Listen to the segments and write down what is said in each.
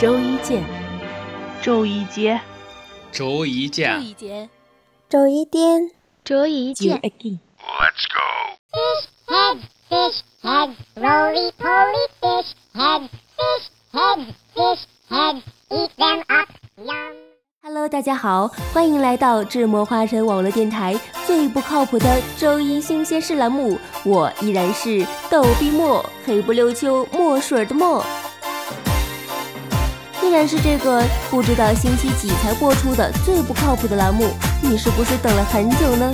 周一见，周一见，周一见，周一见，周一见，周一见。Let's go. Fish head, fish head, roly poly fish head, fish head, fish head, eat them up, yum. Hello，大家好，欢迎来到智墨花城网络电台最不靠谱的周一新鲜事栏目，我依然是逗逼墨，黑不溜秋墨水的墨，依然是这个不知道星期几才播出的最不靠谱的栏目，你是不是等了很久呢？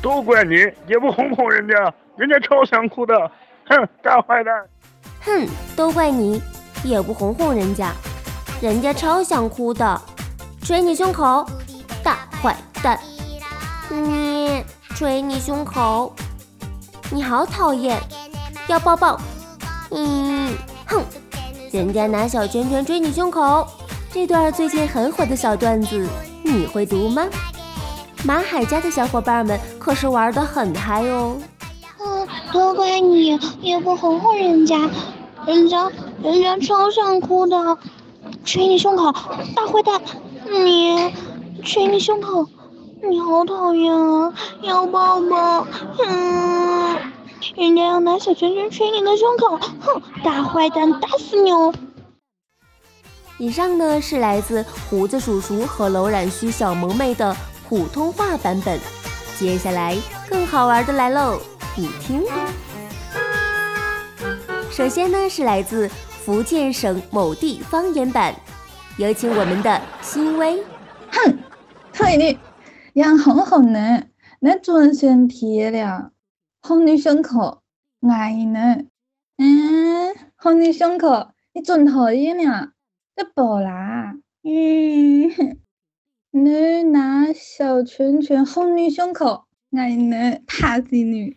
都怪你，也不哄哄人家，人家超想哭的，哼，大坏蛋！哼，都怪你，也不哄哄人家，人家超想哭的，捶你胸口，大坏蛋！你捶你胸口，你好讨厌，要抱抱。嗯，哼，人家拿小拳拳捶你胸口，这段最近很火的小段子，你会读吗？马海家的小伙伴们可是玩的很嗨哦。嗯，都怪你，也不哄哄人家，人家人家超想哭的，捶你胸口，大坏蛋！你捶你胸口，你好讨厌啊，要抱抱。嗯，人家要拿小拳拳捶你的胸口，哼，大坏蛋，打死你哦！以上呢是来自胡子叔叔和楼染须小萌妹的普通话版本，接下来更好玩的来喽，你听。首先呢是来自福建省某地方言版，有请我们的欣薇。哼，睇你人好红呢，你准身体了，哄你胸口，爱呢，嗯，哄你胸口，你准讨厌呢，这宝啦，嗯，你拿小拳拳哄你胸口，爱呢，怕死你。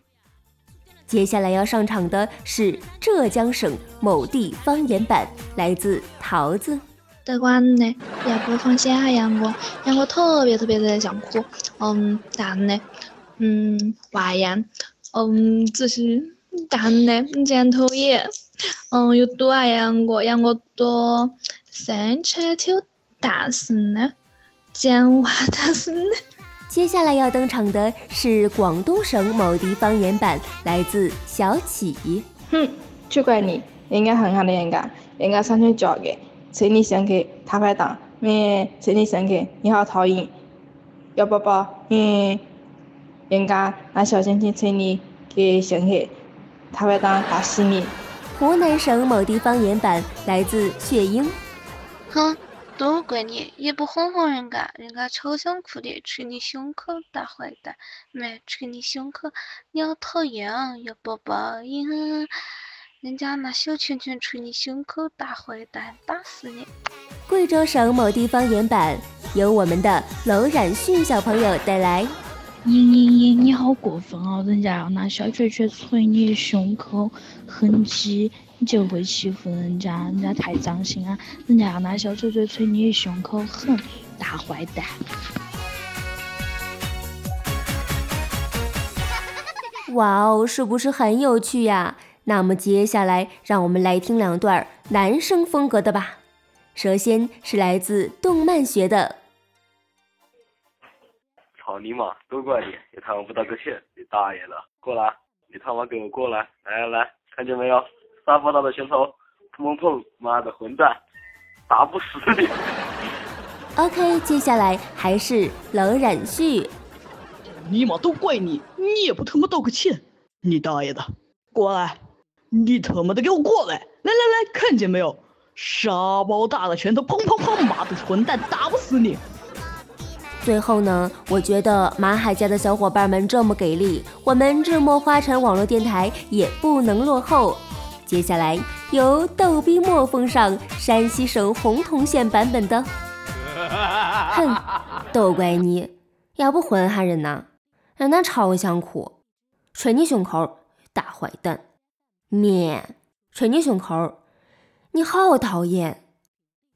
接下来要上场的是浙江省某地方言版，来自桃子。得管呢，也不放心下杨过，杨过特别特别的想哭，嗯，但呢，嗯，外样，嗯，只是但呢，真讨厌，嗯，有多爱养过，养过多三车就大声呢，讲话大声呢。接下来要登场的是广东省某地方言版，来自小启。哼，就怪你，人家很好的人家，人家上去教给，捶你胸口，大坏蛋，嗯，捶你想给，你好讨厌，要抱抱，嗯，应该拿小拳拳捶你给胸口，他会当，打死你。湖南省某地方言版，来自血鹰。哼。都怪你，也不哄哄人家，人家超想哭的，捶你胸口，大坏蛋！没捶你胸口，你好讨厌，要抱抱。咦，人家拿小拳拳捶你胸口，大坏蛋，打死你！贵州省某地方言版，由我们的娄冉旭小朋友带来。你你你你好过分哦！人家要拿小拳拳捶你胸口，痕迹。你就会欺负人家，人家太脏心啊！人家要拿小锤锤捶你胸口，哼，大坏蛋！哇哦，是不是很有趣呀？那么接下来，让我们来听两段男生风格的吧。首先是来自动漫学的。操你妈！都怪你，你他妈不道个歉，你大爷的！过来，你他妈给我过来！来来来，看见没有？沙发大的拳头，砰砰砰！妈的混蛋，打不死你。OK，接下来还是娄冉旭。尼玛都怪你，你也不他妈道个歉，你大爷的！过来，你他妈的给我过来！来来来，看见没有？沙包大的拳头，砰砰砰！妈的混蛋，打不死你！最后呢，我觉得马海家的小伙伴们这么给力，我们智墨花城网络电台也不能落后。接下来由逗逼墨奉上山西省洪洞县版本的。哼，都怪你，要不混下人呐？人家超想哭，捶你胸口，大坏蛋！面，捶你胸口，你好讨厌，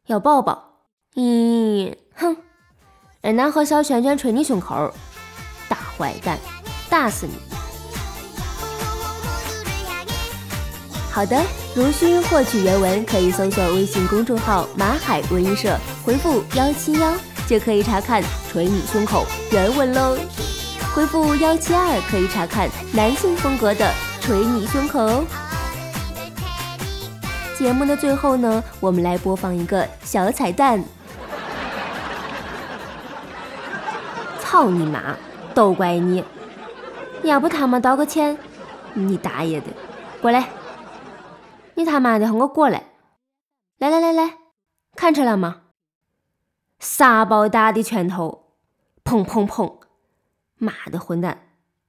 要抱抱。嗯，哼，人家和小拳拳捶你胸口，大坏蛋，打死你！好的，如需获取原文，可以搜索微信公众号“马海文艺社”，回复幺七幺就可以查看《捶你胸口》原文喽。回复幺七二可以查看男性风格的“捶你胸口”。节目的最后呢，我们来播放一个小彩蛋。操你妈！都怪你！要不他妈道个歉，你大爷的！过来！你他妈的和我过来！来来来来，看出来吗？沙包大的拳头，砰砰砰！妈的混蛋，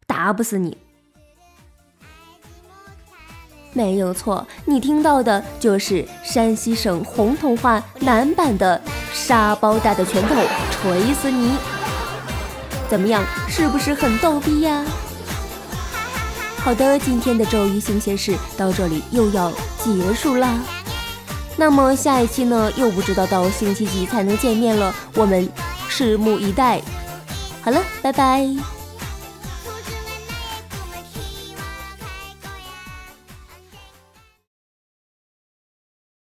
打不死你！没有错，你听到的就是山西省红童话男版的“沙包大的拳头锤死你”。怎么样，是不是很逗逼呀？好的，今天的周一新鲜事到这里又要结束啦。那么下一期呢，又不知道到星期几才能见面了，我们拭目以待。好了，拜拜。